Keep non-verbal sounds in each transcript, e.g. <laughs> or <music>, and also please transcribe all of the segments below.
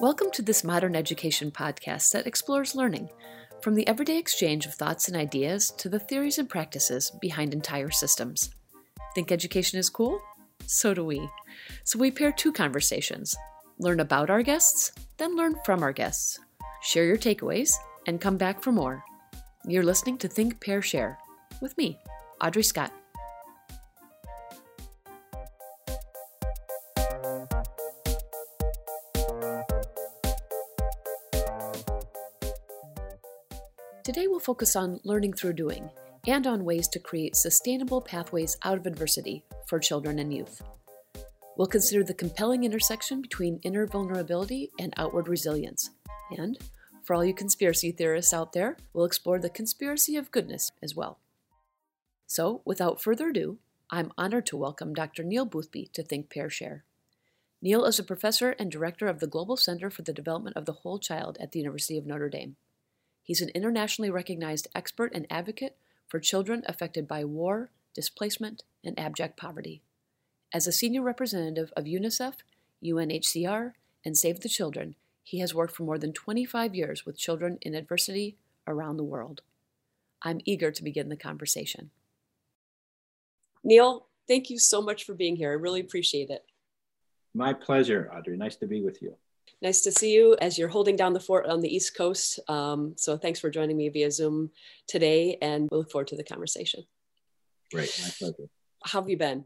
Welcome to this modern education podcast that explores learning, from the everyday exchange of thoughts and ideas to the theories and practices behind entire systems. Think education is cool? So do we. So we pair two conversations learn about our guests, then learn from our guests. Share your takeaways, and come back for more. You're listening to Think, Pair, Share with me, Audrey Scott. Today we'll focus on learning through doing and on ways to create sustainable pathways out of adversity for children and youth. We'll consider the compelling intersection between inner vulnerability and outward resilience. And, for all you conspiracy theorists out there, we'll explore the conspiracy of goodness as well. So, without further ado, I'm honored to welcome Dr. Neil Boothby to Think Pair Share. Neil is a professor and director of the Global Center for the Development of the Whole Child at the University of Notre Dame. He's an internationally recognized expert and advocate for children affected by war, displacement, and abject poverty. As a senior representative of UNICEF, UNHCR, and Save the Children, he has worked for more than 25 years with children in adversity around the world. I'm eager to begin the conversation. Neil, thank you so much for being here. I really appreciate it. My pleasure, Audrey. Nice to be with you. Nice to see you as you're holding down the fort on the East Coast. Um, so thanks for joining me via Zoom today, and we look forward to the conversation. Great, my pleasure. How have you been?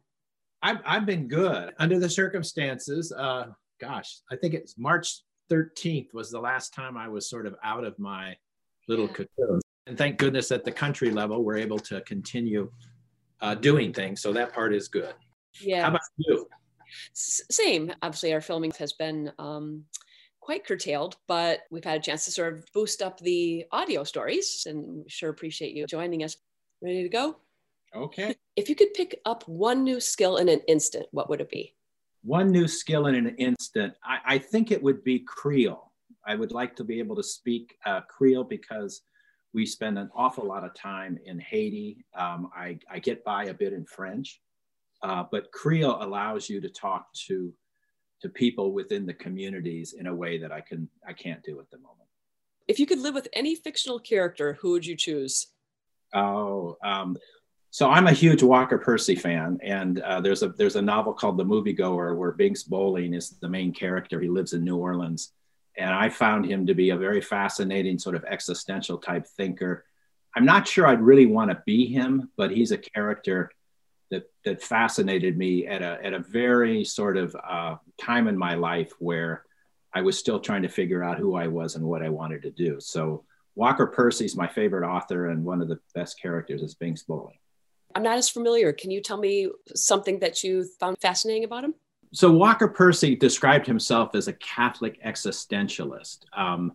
I've, I've been good under the circumstances. Uh, gosh, I think it's March 13th was the last time I was sort of out of my little yeah. cocoon. And thank goodness at the country level, we're able to continue uh, doing things. So that part is good. Yeah. How about you? same. Obviously, our filming has been um, quite curtailed, but we've had a chance to sort of boost up the audio stories, and we sure appreciate you joining us. Ready to go? Okay. If you could pick up one new skill in an instant, what would it be? One new skill in an instant, I, I think it would be Creole. I would like to be able to speak uh, Creole because we spend an awful lot of time in Haiti. Um, I, I get by a bit in French. Uh, but Creole allows you to talk to to people within the communities in a way that I can I can't do at the moment. If you could live with any fictional character, who would you choose? Oh, um, so I'm a huge Walker Percy fan, and uh, there's a there's a novel called The Moviegoer where Binx Bolling is the main character. He lives in New Orleans, and I found him to be a very fascinating sort of existential type thinker. I'm not sure I'd really want to be him, but he's a character that that fascinated me at a at a very sort of uh, time in my life where I was still trying to figure out who I was and what I wanted to do. So Walker Percy's my favorite author, and one of the best characters is Binx Bolling. I'm not as familiar. Can you tell me something that you found fascinating about him? So Walker Percy described himself as a Catholic existentialist. Um,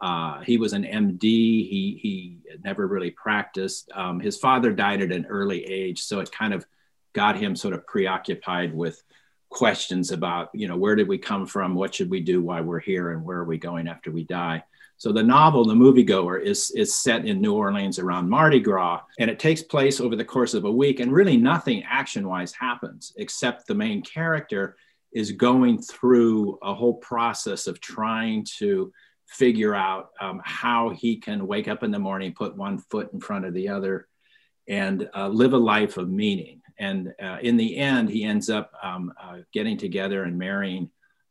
uh, he was an MD. He he never really practiced. Um, his father died at an early age, so it kind of got him sort of preoccupied with questions about you know where did we come from, what should we do, why we're here, and where are we going after we die. So the novel, The Moviegoer, is is set in New Orleans around Mardi Gras, and it takes place over the course of a week, and really nothing action-wise happens except the main character is going through a whole process of trying to figure out um, how he can wake up in the morning, put one foot in front of the other, and uh, live a life of meaning. And uh, in the end, he ends up um, uh, getting together and marrying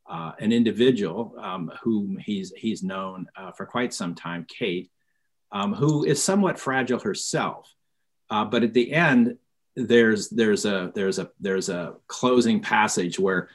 uh, an individual um, whom he's, he's known uh, for quite some time, Kate, um, who is somewhat fragile herself. Uh, but at the end, there's, there's, a, there's, a, there's a closing passage where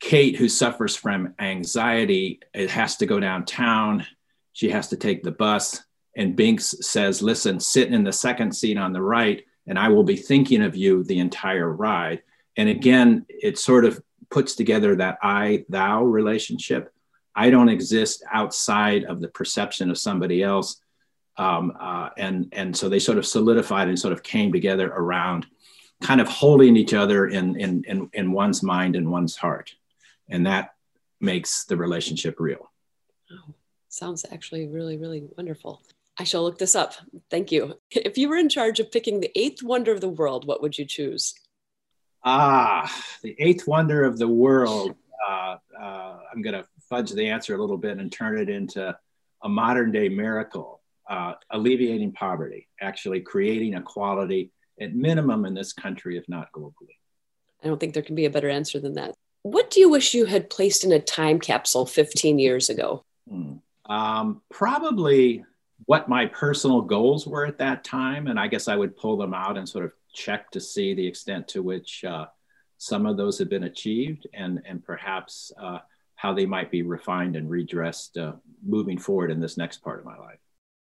Kate, who suffers from anxiety, it has to go downtown. She has to take the bus. And Binx says, Listen, sit in the second seat on the right, and I will be thinking of you the entire ride. And again, it sort of puts together that I thou relationship. I don't exist outside of the perception of somebody else. Um, uh, and, and so they sort of solidified and sort of came together around kind of holding each other in, in, in, in one's mind and one's heart and that makes the relationship real oh, sounds actually really really wonderful I shall look this up. Thank you. If you were in charge of picking the eighth wonder of the world, what would you choose? Ah, the eighth wonder of the world. Uh, uh, I'm going to fudge the answer a little bit and turn it into a modern day miracle, uh, alleviating poverty, actually creating equality at minimum in this country, if not globally. I don't think there can be a better answer than that. What do you wish you had placed in a time capsule 15 years ago? Hmm. Um, probably what my personal goals were at that time. And I guess I would pull them out and sort of check to see the extent to which uh, some of those have been achieved and, and perhaps uh, how they might be refined and redressed uh, moving forward in this next part of my life.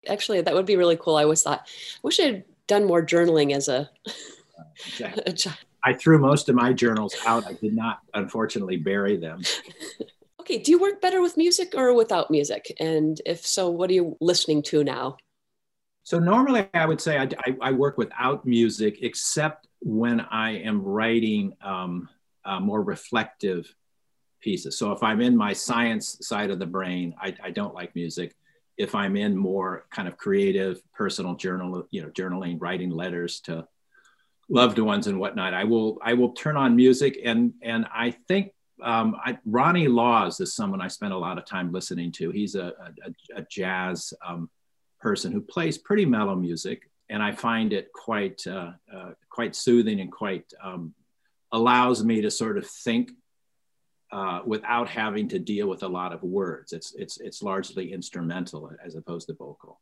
Actually, that would be really cool. I always thought, I wish I had done more journaling as a, exactly. <laughs> a child. I threw most of my journals out. I did not, unfortunately, bury them. <laughs> okay, do you work better with music or without music? And if so, what are you listening to now? So normally I would say I, I, I work without music, except when I am writing um, uh, more reflective pieces. So if I'm in my science side of the brain, I, I don't like music. If I'm in more kind of creative, personal journal, you know, journaling, writing letters to loved ones and whatnot, I will I will turn on music and and I think um, I, Ronnie Laws is someone I spend a lot of time listening to. He's a, a, a jazz um, person who plays pretty mellow music, and I find it quite uh, uh, quite soothing and quite um, allows me to sort of think uh, without having to deal with a lot of words. It's it's it's largely instrumental as opposed to vocal.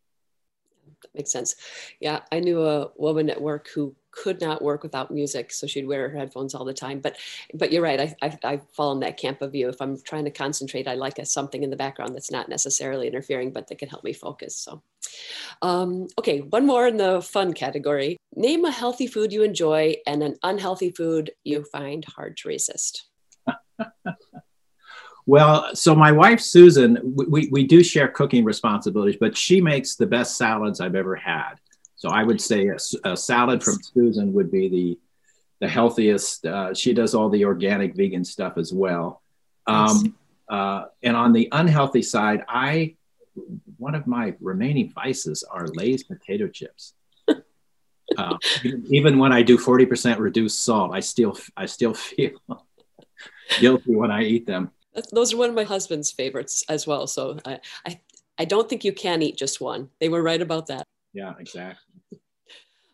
That makes sense. Yeah, I knew a woman at work who could not work without music so she'd wear her headphones all the time but but you're right I, I, I fall in that camp of you if i'm trying to concentrate i like a, something in the background that's not necessarily interfering but that can help me focus so um, okay one more in the fun category name a healthy food you enjoy and an unhealthy food you find hard to resist <laughs> Well, so my wife Susan, we, we do share cooking responsibilities, but she makes the best salads I've ever had. So I would say a, a salad from Susan would be the the healthiest. Uh, she does all the organic vegan stuff as well. Um, uh, and on the unhealthy side, I one of my remaining vices are Lay's potato chips. <laughs> uh, even, even when I do forty percent reduced salt, I still I still feel <laughs> guilty when I eat them. Those are one of my husband's favorites as well. So I, I I don't think you can eat just one. They were right about that. Yeah, exactly.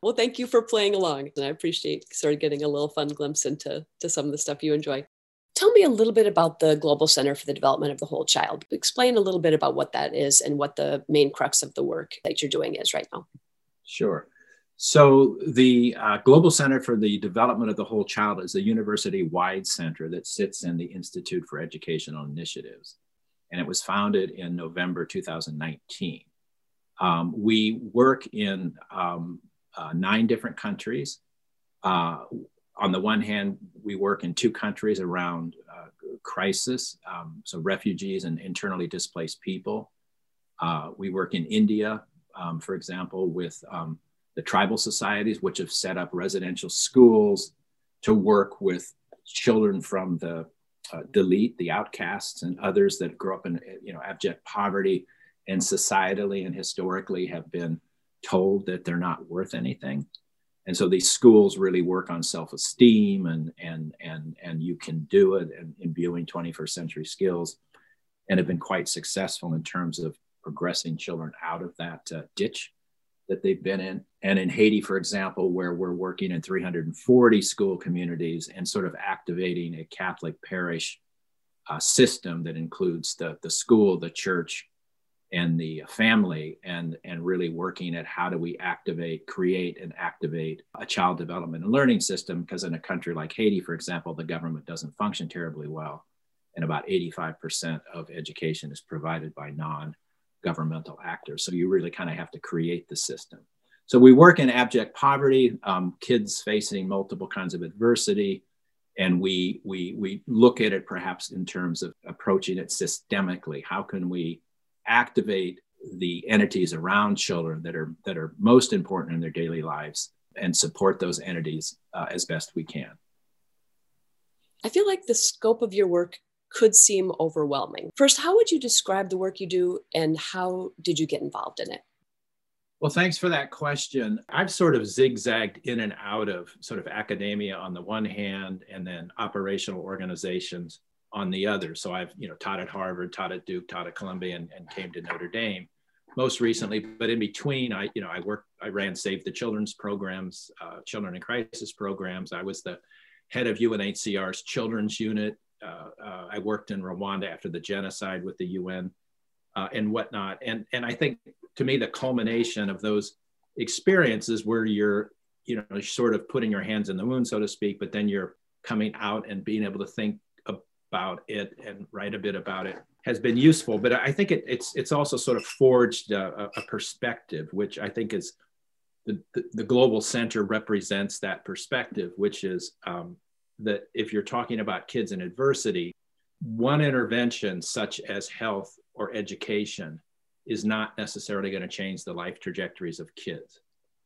Well, thank you for playing along. And I appreciate sort of getting a little fun glimpse into to some of the stuff you enjoy. Tell me a little bit about the Global Center for the Development of the Whole Child. Explain a little bit about what that is and what the main crux of the work that you're doing is right now. Sure. So, the uh, Global Center for the Development of the Whole Child is a university wide center that sits in the Institute for Educational Initiatives. And it was founded in November 2019. Um, we work in um, uh, nine different countries. Uh, on the one hand, we work in two countries around uh, crisis, um, so refugees and internally displaced people. Uh, we work in India, um, for example, with um, the tribal societies, which have set up residential schools to work with children from the uh, Dalit, the outcasts, and others that grow up in you know abject poverty and societally and historically have been told that they're not worth anything. And so these schools really work on self-esteem and and and and you can do it and imbuing 21st century skills and have been quite successful in terms of progressing children out of that uh, ditch that they've been in. And in Haiti, for example, where we're working in 340 school communities and sort of activating a Catholic parish uh, system that includes the, the school, the church, and the family and and really working at how do we activate create and activate a child development and learning system. Because in a country like haiti for example the government doesn't function terribly well and about 85% of education is provided by non-governmental actors. So you really kind of have to create the system. So we work in abject poverty um, kids facing multiple kinds of adversity and we we we look at it perhaps in terms of approaching it systemically. How can we activate the entities around children that are that are most important in their daily lives and support those entities uh, as best we can. I feel like the scope of your work could seem overwhelming. First, how would you describe the work you do and how did you get involved in it? Well, thanks for that question. I've sort of zigzagged in and out of sort of academia on the one hand and then operational organizations on the other. So I've, you know, taught at Harvard, taught at Duke, taught at Columbia and, and came to Notre Dame most recently. But in between, I, you know, I worked, I ran Save the Children's programs, uh, children in crisis programs. I was the head of UNHCR's children's unit. Uh, uh, I worked in Rwanda after the genocide with the UN uh, and whatnot. And, and I think to me, the culmination of those experiences where you're, you know, sort of putting your hands in the wound, so to speak, but then you're coming out and being able to think about it and write a bit about it has been useful. But I think it, it's it's also sort of forged a, a perspective, which I think is the, the, the, global center represents that perspective, which is um, that if you're talking about kids in adversity, one intervention such as health or education is not necessarily going to change the life trajectories of kids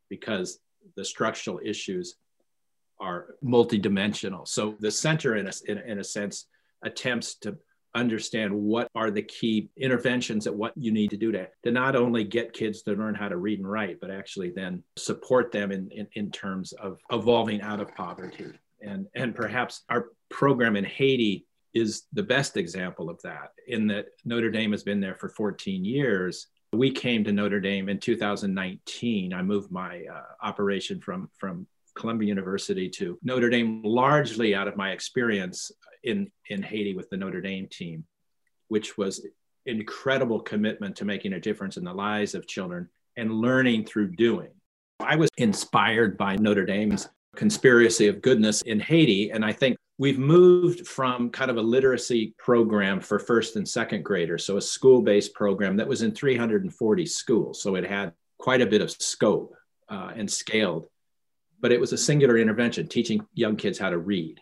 because the structural issues are multidimensional. So the center, in a, in, in a sense, attempts to understand what are the key interventions that what you need to do to, to not only get kids to learn how to read and write, but actually then support them in, in, in terms of evolving out of poverty. And, and perhaps our program in Haiti is the best example of that, in that Notre Dame has been there for 14 years. We came to Notre Dame in 2019. I moved my uh, operation from, from Columbia University to Notre Dame largely out of my experience in, in Haiti with the Notre Dame team, which was incredible commitment to making a difference in the lives of children and learning through doing. I was inspired by Notre Dame's conspiracy of goodness in Haiti. And I think we've moved from kind of a literacy program for first and second graders, so a school based program that was in 340 schools. So it had quite a bit of scope uh, and scaled, but it was a singular intervention, teaching young kids how to read.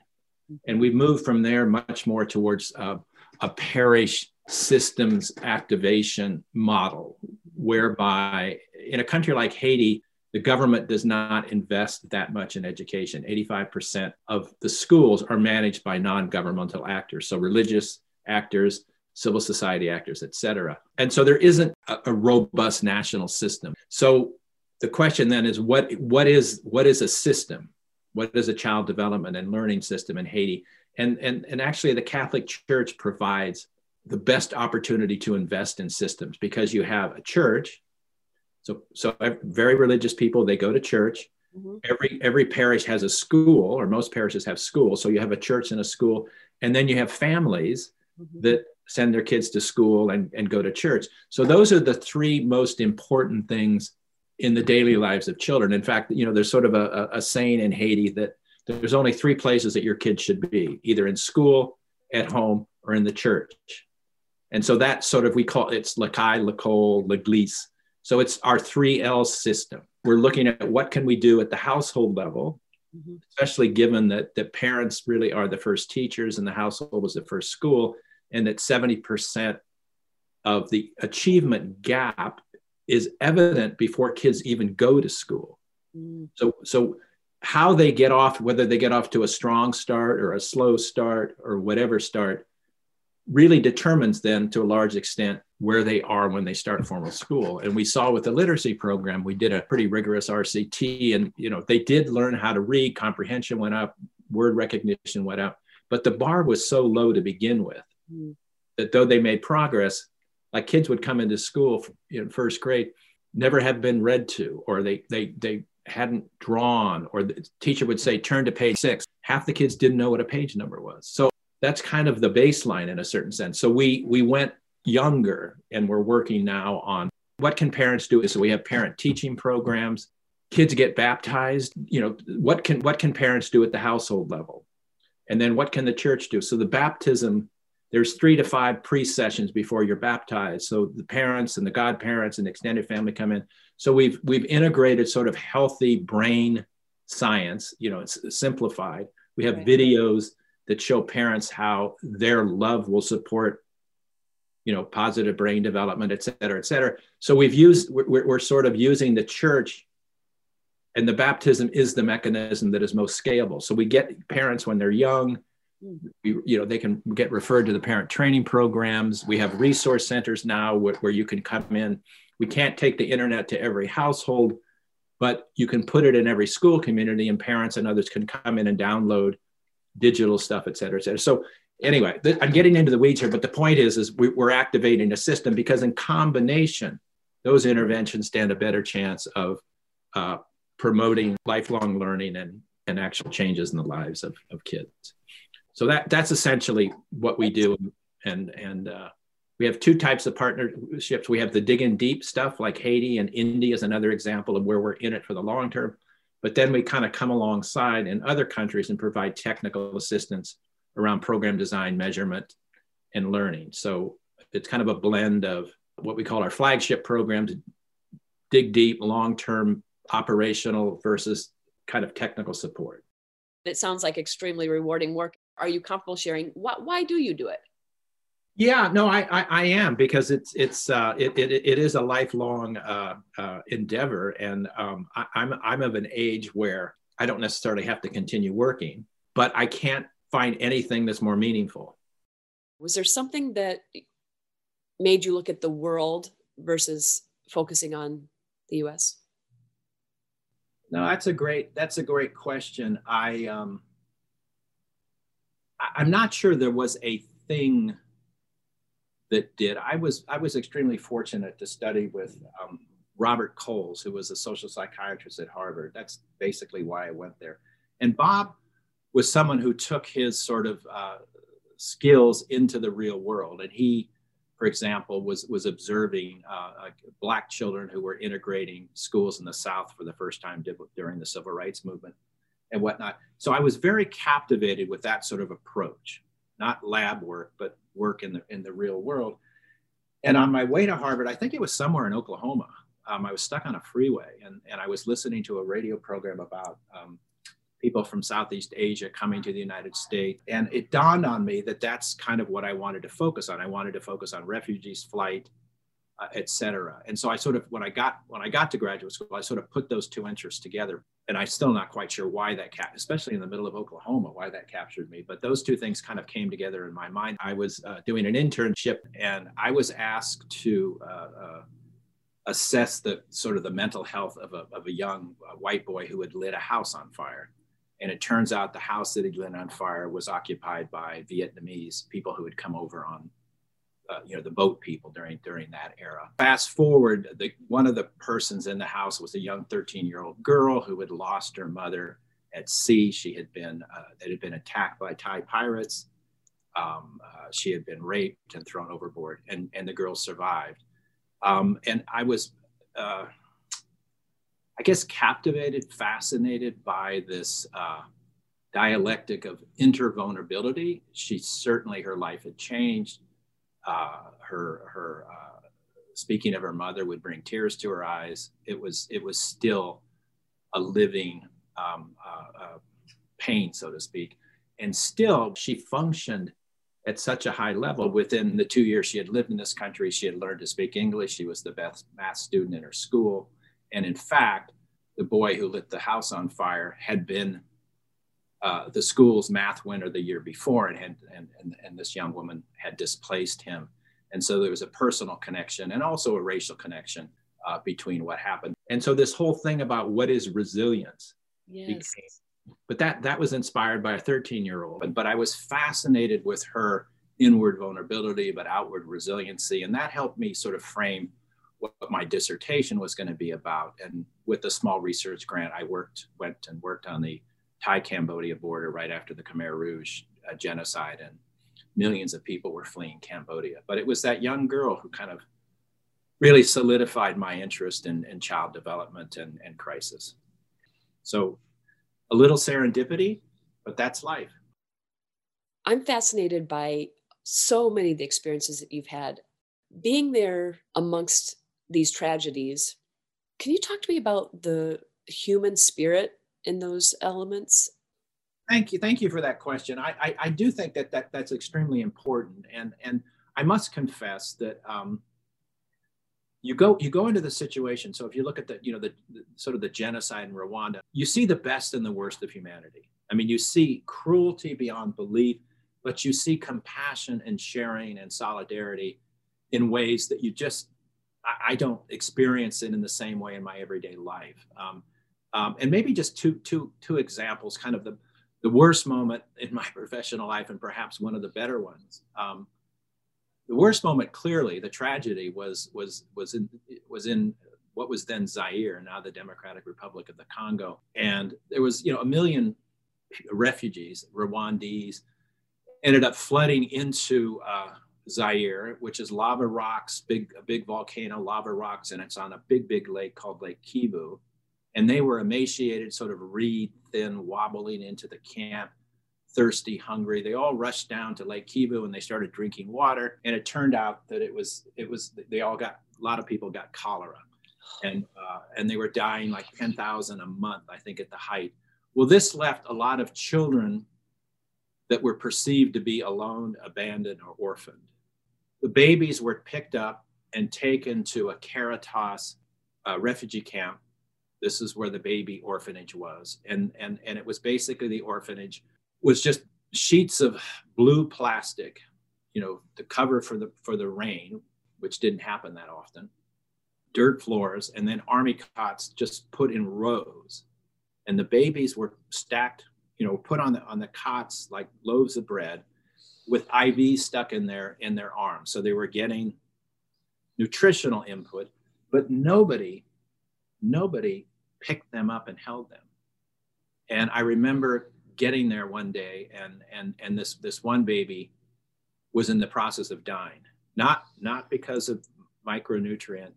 And we've moved from there much more towards a parish systems activation model, whereby in a country like Haiti, the government does not invest that much in education. 85% of the schools are managed by non-governmental actors, so religious actors, civil society actors, et cetera. And so there isn't a, a robust national system. So the question then is what, what, is, what is a system? What is a child development and learning system in Haiti? And, and, and actually, the Catholic Church provides the best opportunity to invest in systems because you have a church. So, so very religious people, they go to church. Mm-hmm. Every, every parish has a school, or most parishes have schools. So you have a church and a school. And then you have families mm-hmm. that send their kids to school and, and go to church. So those are the three most important things in the daily lives of children. In fact, you know, there's sort of a, a saying in Haiti that there's only three places that your kids should be either in school, at home, or in the church. And so that sort of we call it's l'école, l'école, l'église. So it's our three L system. We're looking at what can we do at the household level, mm-hmm. especially given that the parents really are the first teachers and the household was the first school, and that 70% of the achievement gap is evident before kids even go to school. Mm. So, so how they get off, whether they get off to a strong start or a slow start or whatever start, really determines then to a large extent where they are when they start formal school. And we saw with the literacy program, we did a pretty rigorous RCT, and you know they did learn how to read, comprehension went up, word recognition went up, but the bar was so low to begin with mm. that though they made progress, like kids would come into school in first grade never have been read to or they they they hadn't drawn or the teacher would say turn to page six. Half the kids didn't know what a page number was. So that's kind of the baseline in a certain sense. So we we went younger and we're working now on what can parents do? So we have parent teaching programs. Kids get baptized you know what can what can parents do at the household level? And then what can the church do? So the baptism there's three to five pre-sessions before you're baptized. So the parents and the godparents and extended family come in. So we've we've integrated sort of healthy brain science. You know, it's simplified. We have right. videos that show parents how their love will support, you know, positive brain development, et cetera, et cetera. So we've used we're, we're sort of using the church and the baptism is the mechanism that is most scalable. So we get parents when they're young we, you know, they can get referred to the parent training programs. We have resource centers now where, where you can come in. We can't take the internet to every household, but you can put it in every school community, and parents and others can come in and download digital stuff, et cetera, et cetera. So anyway, th- I'm getting into the weeds here, but the point is, is we, we're activating a system because in combination, those interventions stand a better chance of uh, promoting lifelong learning and, and actual changes in the lives of, of kids. So that that's essentially what we do. And and uh, we have two types of partnerships. We have the dig in deep stuff like Haiti and India is another example of where we're in it for the long term. But then we kind of come alongside in other countries and provide technical assistance around program design, measurement, and learning. So it's kind of a blend of what we call our flagship programs, dig deep, long term operational versus kind of technical support. It sounds like extremely rewarding work. Are you comfortable sharing what why do you do it? Yeah, no, I, I, I am because it's it's uh, it, it, it is a lifelong uh, uh, endeavor, and um, I, I'm I'm of an age where I don't necessarily have to continue working, but I can't find anything that's more meaningful. Was there something that made you look at the world versus focusing on the U.S.? No, that's a great that's a great question. I um, I'm not sure there was a thing that did. I was I was extremely fortunate to study with um, Robert Coles, who was a social psychiatrist at Harvard. That's basically why I went there. And Bob was someone who took his sort of uh, skills into the real world, and he for example, was was observing uh, black children who were integrating schools in the South for the first time during the civil rights movement and whatnot. So I was very captivated with that sort of approach, not lab work, but work in the in the real world. And on my way to Harvard, I think it was somewhere in Oklahoma. Um, I was stuck on a freeway, and and I was listening to a radio program about um, people from Southeast Asia coming to the United States. And it dawned on me that that's kind of what I wanted to focus on. I wanted to focus on refugees, flight, uh, et cetera. And so I sort of, when I got when I got to graduate school, I sort of put those two interests together. And I'm still not quite sure why that cap, especially in the middle of Oklahoma, why that captured me. But those two things kind of came together in my mind. I was uh, doing an internship, and I was asked to. Uh, uh assess the sort of the mental health of a, of a young uh, white boy who had lit a house on fire and it turns out the house that had lit on fire was occupied by Vietnamese people who had come over on, uh, you know, the boat people during during that era. Fast forward, the, one of the persons in the house was a young 13 year old girl who had lost her mother at sea. She had been uh, had been attacked by Thai pirates. Um, uh, she had been raped and thrown overboard, and and the girl survived. Um, and I was uh, I guess, captivated, fascinated by this uh, dialectic of intervulnerability. She certainly, her life had changed. Uh, her, her uh, speaking of her mother would bring tears to her eyes. It was, it was still a living um, uh, uh, pain, so to speak. And still, she functioned at such a high level. Within the two years she had lived in this country, she had learned to speak English. She was the best math student in her school. And in fact, the boy who lit the house on fire had been uh, the school's math winner the year before, and, had, and, and, and this young woman had displaced him. And so there was a personal connection and also a racial connection uh, between what happened. And so this whole thing about what is resilience yes. became, but that that was inspired by a 13 year old. But, but I was fascinated with her inward vulnerability, but outward resiliency. And that helped me sort of frame what my dissertation was going to be about. And with a small research grant, I worked, went and worked on the Thai Cambodia border right after the Khmer Rouge uh, genocide, and millions of people were fleeing Cambodia. But it was that young girl who kind of really solidified my interest in, in child development and, and crisis. So a little serendipity, but that's life. I'm fascinated by so many of the experiences that you've had. Being there amongst these tragedies. Can you talk to me about the human spirit in those elements? Thank you. Thank you for that question. I, I, I do think that, that that's extremely important. And, and I must confess that um, you go you go into the situation. So if you look at the you know the, the, sort of the genocide in Rwanda, you see the best and the worst of humanity. I mean, you see cruelty beyond belief, but you see compassion and sharing and solidarity in ways that you just I, I don't experience it in the same way in my everyday life. Um, um, and maybe just two two two examples, kind of the the worst moment in my <laughs> professional life, and perhaps one of the better ones. Um, the worst moment, clearly, the tragedy was was was in was in what was then Zaire, now the Democratic Republic of the Congo, and there was you know a million refugees, Rwandese, ended up flooding into uh, Zaire, which is lava rocks, big a big volcano, lava rocks, and it's on a big big lake called Lake Kivu, and they were emaciated, sort of reed thin, wobbling into the camp thirsty, hungry. They all rushed down to Lake Kivu and they started drinking water. And it turned out that it was it was they all got a lot of people got cholera, and uh, and they were dying like ten thousand a month, I think, at the height. Well, this left a lot of children that were perceived to be alone, abandoned, or orphaned. The babies were picked up and taken to a Caritas uh, refugee camp. This is where the baby orphanage was, and and and it was basically the orphanage was just sheets of blue plastic, you know, the cover for the for the rain, which didn't happen that often, dirt floors, and then army cots just put in rows, and the babies were stacked, you know, put on the on the cots like loaves of bread, with IVs stuck in their in their arms, so they were getting nutritional input, but nobody, nobody picked them up and held them. And I remember getting there one day and and and this this one baby was in the process of dying not not because of micronutrient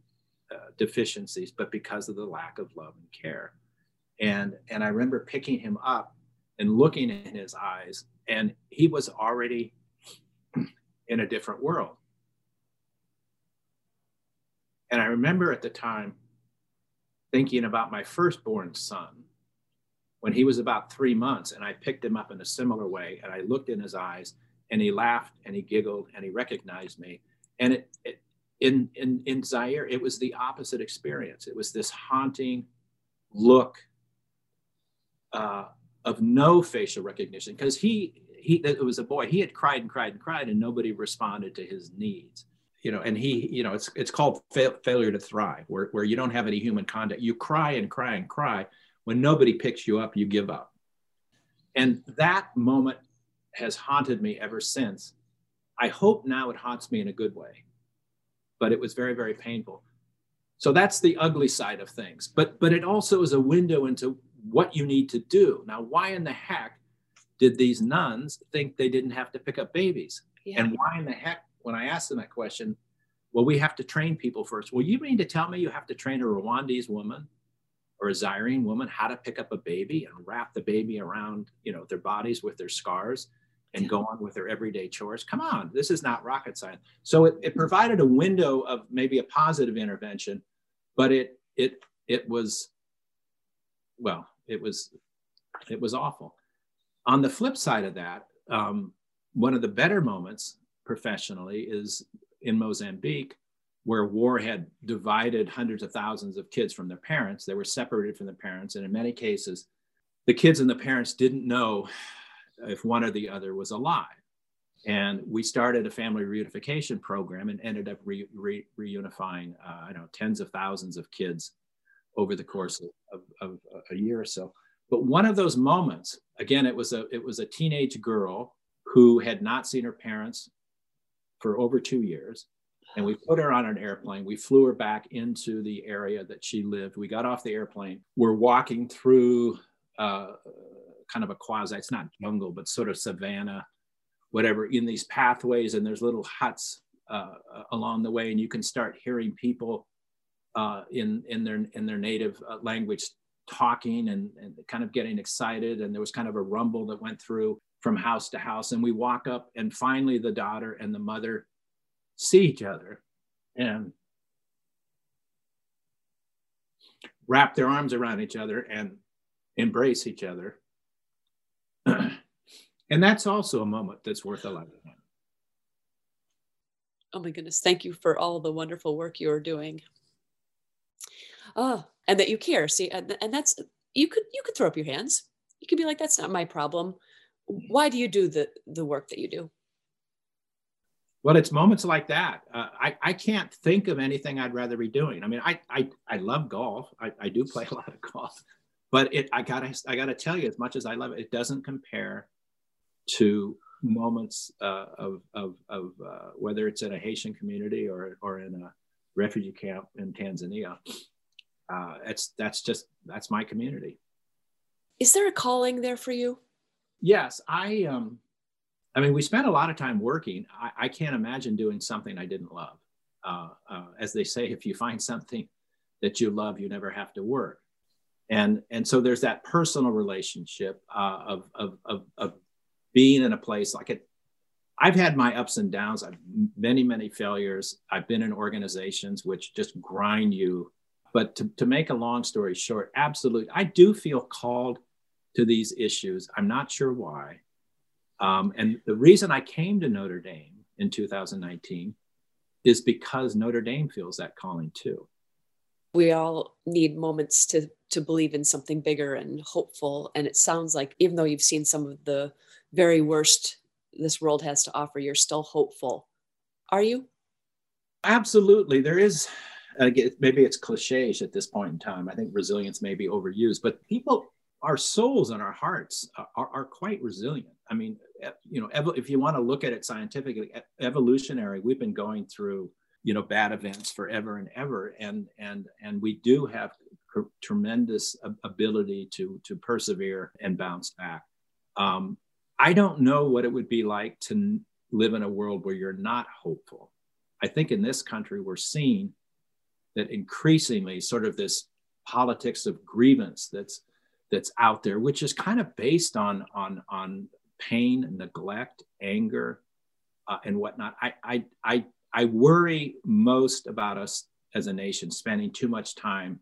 uh, deficiencies but because of the lack of love and care and and i remember picking him up and looking in his eyes and he was already <clears throat> in a different world and i remember at the time thinking about my firstborn son when he was about three months, and I picked him up in a similar way, and I looked in his eyes, and he laughed and he giggled and he recognized me. And it, it in in in Zaire, it was the opposite experience. It was this haunting look uh, of no facial recognition because he he it was a boy. He had cried and cried and cried, and nobody responded to his needs. You know, and he, you know, it's it's called fa- failure to thrive, where where you don't have any human contact. You cry and cry and cry, when nobody picks you up, you give up. And that moment has haunted me ever since. I hope now it haunts me in a good way, but it was very, very painful. So that's the ugly side of things. But but it also is a window into what you need to do. Now, why in the heck did these nuns think they didn't have to pick up babies? Yeah. And why in the heck, when I asked them that question, well, we have to train people first. Well, you mean to tell me you have to train a Rwandese woman or a Zairene woman how to pick up a baby and wrap the baby around, you know, their bodies with their scars and go on with their everyday chores. Come on, this is not rocket science. So it, it provided a window of maybe a positive intervention, but it it it was well, it was it was awful. On the flip side of that, um, one of the better moments professionally is in Mozambique where war had divided hundreds of thousands of kids from their parents. They were separated from their parents. And in many cases, the kids and the parents didn't know if one or the other was alive. And we started a family reunification program and ended up re- re- reunifying, uh, I know, tens of thousands of kids over the course of, of, of a year or so. But one of those moments, again, it was a it was a teenage girl who had not seen her parents for over two years and we put her on an airplane. We flew her back into the area that she lived. We got off the airplane. We're walking through uh, kind of a quasi, it's not jungle, but sort of savannah, whatever, in these pathways. And there's little huts uh, along the way. And you can start hearing people uh, in, in, their, in their native uh, language talking and, and kind of getting excited. And there was kind of a rumble that went through from house to house. And we walk up, and finally, the daughter and the mother see each other and wrap their arms around each other and embrace each other. <clears throat> and that's also a moment that's worth a lifetime. Oh my goodness. Thank you for all the wonderful work you're doing. Oh, and that you care. See, and, and that's you could you could throw up your hands. You could be like, that's not my problem. Why do you do the the work that you do? Well, it's moments like that. Uh, I, I can't think of anything I'd rather be doing. I mean, I, I, I love golf. I, I do play a lot of golf, but it, I gotta, I gotta tell you, as much as I love it, it doesn't compare to moments uh, of, of, of uh, whether it's in a Haitian community or, or in a refugee camp in Tanzania. Uh, it's, that's just, that's my community. Is there a calling there for you? Yes, I, um, I mean, we spent a lot of time working. I, I can't imagine doing something I didn't love. Uh, uh, as they say, if you find something that you love, you never have to work. And, and so there's that personal relationship uh, of, of, of, of, being in a place like it. I've had my ups and downs. I've many, many failures. I've been in organizations which just grind you. But to, to make a long story short, absolutely, I do feel called to these issues. I'm not sure why. Um, and the reason I came to Notre Dame in 2019 is because Notre Dame feels that calling too. We all need moments to to believe in something bigger and hopeful. And it sounds like even though you've seen some of the very worst this world has to offer, you're still hopeful. Are you? Absolutely. There is Again, maybe it's cliches at this point in time. I think resilience may be overused, but people our souls and our hearts are, are quite resilient. I mean, you know, ev- if you want to look at it scientifically, evolutionary, we've been going through, you know, bad events forever and ever, and and and we do have cr- tremendous ability to to persevere and bounce back. Um, I don't know what it would be like to live in a world where you're not hopeful. I think in this country we're seeing that increasingly, sort of this politics of grievance that's that's out there, which is kind of based on on on pain, neglect, anger, uh, and whatnot. I, I I I worry most about us as a nation spending too much time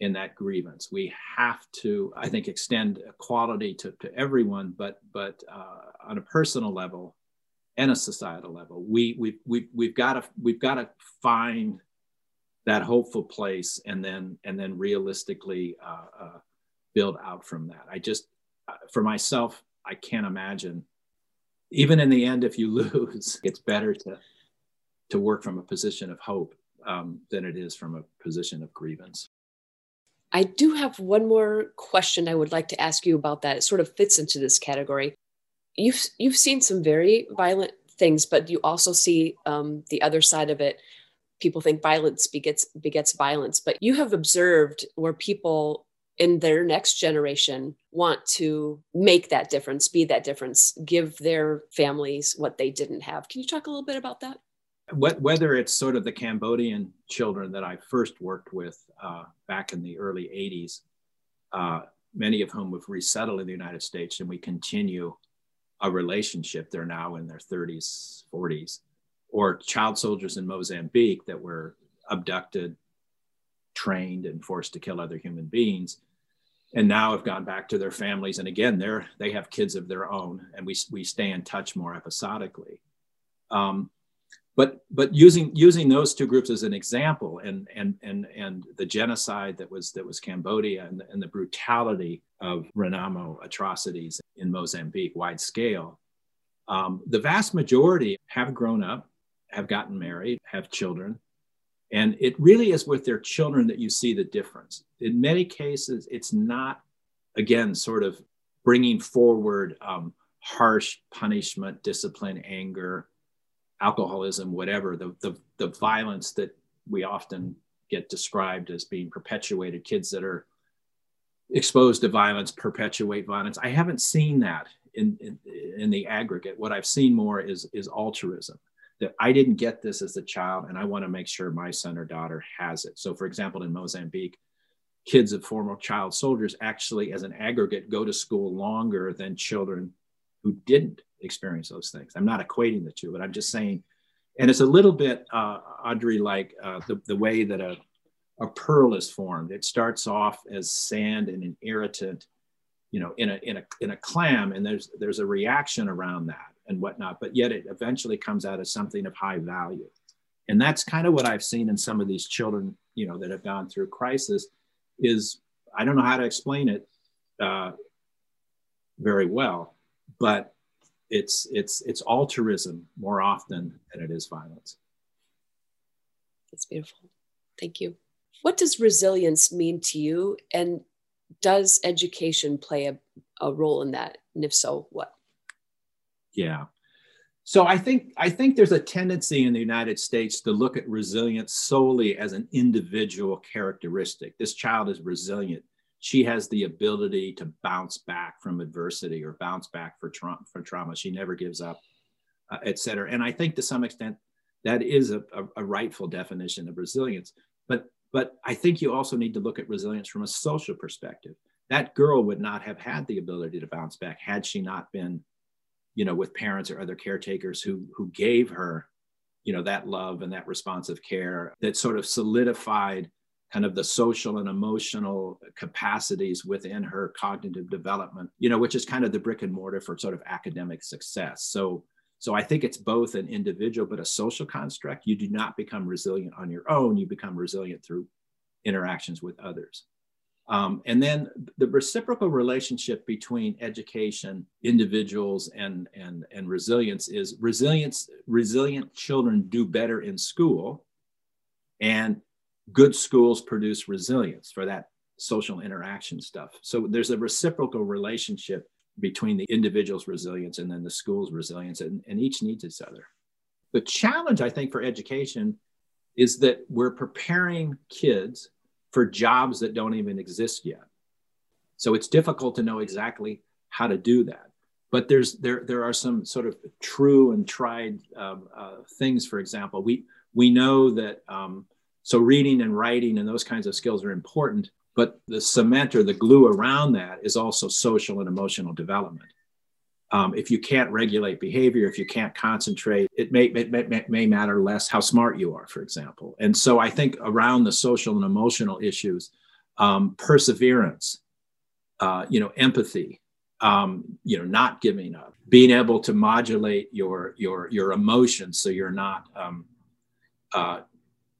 in that grievance. We have to, I think, extend equality to, to everyone, but but uh, on a personal level and a societal level, we we we we've got to we've got to find that hopeful place and then and then realistically uh, uh, build out from that. I just, uh, for myself, I can't imagine. Even in the end, if you <laughs> lose, it's better to to work from a position of hope um, than it is from a position of grievance. I do have one more question I would like to ask you about that. It sort of fits into this category. You've you've seen some very violent things, but you also see um, the other side of it. People think violence begets begets violence, but you have observed where people in their next generation want to make that difference, be that difference, give their families what they didn't have. Can you talk a little bit about that? Whether it's sort of the Cambodian children that I first worked with uh, back in the early 80s, uh, many of whom have resettled in the United States, and we continue a relationship. They're now in their 30s, 40s, or child soldiers in Mozambique that were abducted, trained and forced to kill other human beings. And now have gone back to their families. And again they're they have kids of their own and we, we stay in touch more episodically. Um, but but using using those two groups as an example and and and and the genocide that was that was cambodia and the, and the brutality of renamo atrocities in mozambique wide scale um, the vast majority have grown up have gotten married have children and it really is with their children that you see the difference. In many cases, it's not, again, sort of bringing forward um, harsh punishment, discipline, anger, alcoholism, whatever, the, the, the violence that we often get described as being perpetuated, kids that are exposed to violence perpetuate violence. I haven't seen that in, in, in the aggregate. What I've seen more is, is altruism that I didn't get this as a child and I want to make sure my son or daughter has it. So, for example, in Mozambique, kids of former child soldiers actually, as an aggregate, go to school longer than children who didn't experience those things. I'm not equating the two, but I'm just saying, and it's a little bit, uh, Audrey, like uh, the, the way that a, a pearl is formed. It starts off as sand and an irritant, you know, in a, in a, in a clam, and there's, there's a reaction around that and whatnot, but yet it eventually comes out as something of high value. And that's kind of what I've seen in some of these children, you know, that have gone through crisis is I don't know how to explain it uh, very well, but it's it's it's altruism more often than it is violence. That's beautiful. Thank you. What does resilience mean to you? And does education play a, a role in that? And if so, what? Yeah. So I think I think there's a tendency in the United States to look at resilience solely as an individual characteristic. This child is resilient. She has the ability to bounce back from adversity or bounce back for trauma. For trauma, she never gives up, uh, et cetera. And I think to some extent that is a, a, a rightful definition of resilience. But but I think you also need to look at resilience from a social perspective. That girl would not have had the ability to bounce back had she not been you know, with parents or other caretakers who who gave her, you know, that love and that responsive care that sort of solidified kind of the social and emotional capacities within her cognitive development, you know, which is kind of the brick and mortar for sort of academic success. So so I think it's both an individual but a social construct. You do not become resilient on your own, you become resilient through interactions with others. Um, and then the reciprocal relationship between education, individuals, and, and, and resilience is resilience, resilient children do better in school, and good schools produce resilience for that social interaction stuff. So there's a reciprocal relationship between the individual's resilience and then the school's resilience, and, and each needs each other. The challenge, I think, for education is that we're preparing kids for jobs that don't even exist yet. So it's difficult to know exactly how to do that. But there's there there are some sort of true and tried um, uh, things. For example, we we know that um, so reading and writing and those kinds of skills are important. But the cement or the glue around that is also social and emotional development. Um, if you can't regulate behavior, if you can't concentrate, it may, it may, may matter less how smart you are, for example. And so I think around the social and emotional issues, um, perseverance, uh, you know, empathy, um, you know, not giving up, being able to modulate your your your emotions so you're not um, uh,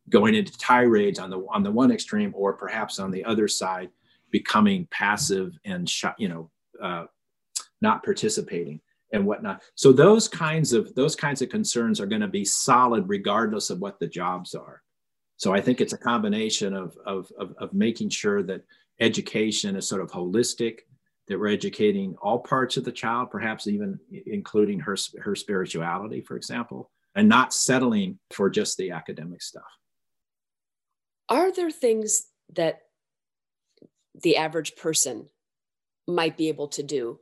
going into tirades on the on the one extreme or perhaps on the other side, becoming passive and you know uh, not participating and whatnot. So those kinds of those kinds of concerns are going to be solid regardless of what the jobs are. So I think it's a combination of, of, of, of making sure that education is sort of holistic, that we're educating all parts of the child, perhaps even including her, her spirituality, for example, and not settling for just the academic stuff. Are there things that the average person might be able to do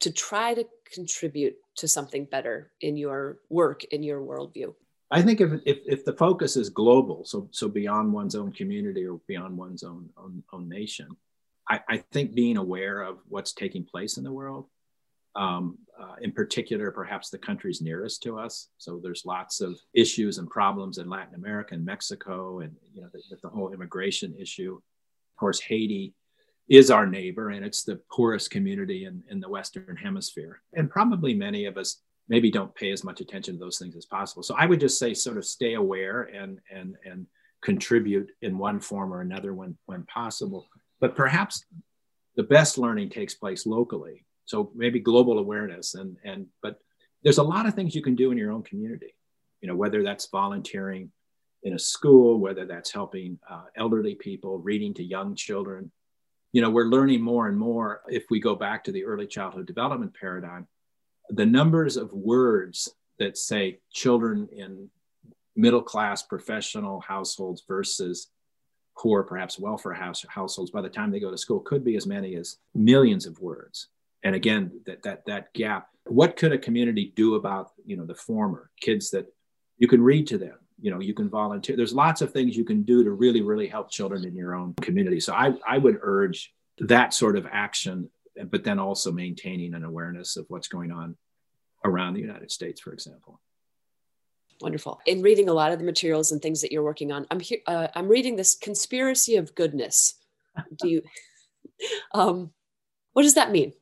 to try to contribute to something better in your work, in your worldview? I think if, if, if the focus is global, so, so beyond one's own community or beyond one's own, own, own nation, I, I think being aware of what's taking place in the world, um, uh, in particular, perhaps the countries nearest to us. So there's lots of issues and problems in Latin America and Mexico, and you know the, the whole immigration issue. Of course, Haiti is our neighbor and it's the poorest community in, in the Western hemisphere. And probably many of us maybe don't pay as much attention to those things as possible. So I would just say sort of stay aware and and and contribute in one form or another when when possible. But perhaps the best learning takes place locally. So maybe global awareness and and but there's a lot of things you can do in your own community. You know, whether that's volunteering in a school, whether that's helping uh, elderly people, reading to young children, you know, we're learning more and more if we go back to the early childhood development paradigm, the numbers of words that say children in middle class professional households versus poor, perhaps welfare house, households by the time they go to school could be as many as millions of words. And again, that that that gap. What could a community do about you know the former kids that you can read to them, you know you can volunteer. There's lots of things you can do to really really help children in your own community. So i i would urge that sort of action but then also maintaining an awareness of what's going on around the united states for example. Wonderful. In reading a lot of the materials and things that you're working on i'm here uh, i'm reading this conspiracy of goodness. Do you <laughs> um what does that mean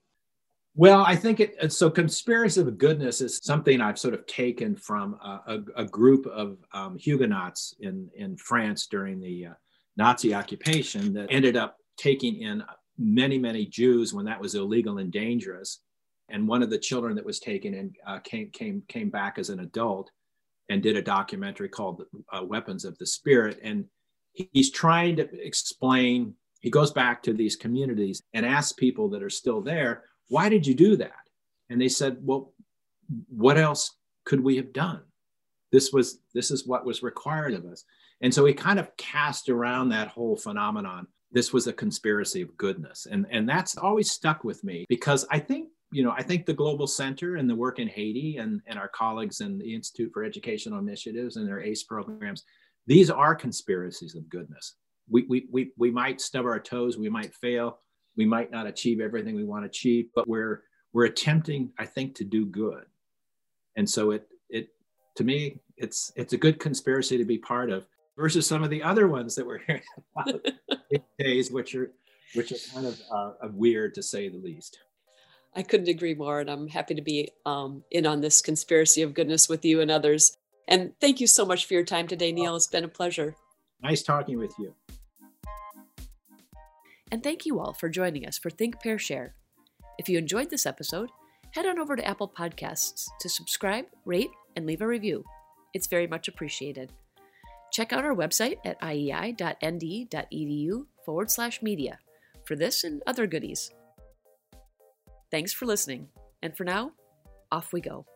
well, I think it, so. Conspiracy of goodness is something I've sort of taken from a, a, a group of um, Huguenots in, in France during the uh, Nazi occupation that ended up taking in many, many Jews when that was illegal and dangerous. And one of the children that was taken in uh, came came came back as an adult and did a documentary called uh, Weapons of the Spirit. And he's trying to explain. He goes back to these communities and asks people that are still there, "Why did you do that?" And they said, "Well, what else could we have done? This was this is what was required of us." And so he kind of cast around that whole phenomenon. This was a conspiracy of goodness. And, and that's always stuck with me because I think, you know, I think the Global Center and the work in Haiti and, and our colleagues in the Institute for Educational Initiatives and their ACE programs, these are conspiracies of goodness. We, we, we, we might stub our toes, we might fail, we might not achieve everything we want to achieve, but we're, we're attempting, I think, to do good. And so it, it, to me, it's, it's a good conspiracy to be part of versus some of the other ones that we're hearing <laughs> about these days, which are which are kind of uh, weird to say the least. I couldn't agree more, and I'm happy to be um, in on this conspiracy of goodness with you and others. And thank you so much for your time today, Neil. It's been a pleasure. Nice talking with you. And thank you all for joining us for Think, Pair, Share. If you enjoyed this episode, head on over to Apple Podcasts to subscribe, rate, and leave a review. It's very much appreciated. Check out our website at iei.nd.edu forward slash media for this and other goodies. Thanks for listening, and for now, off we go.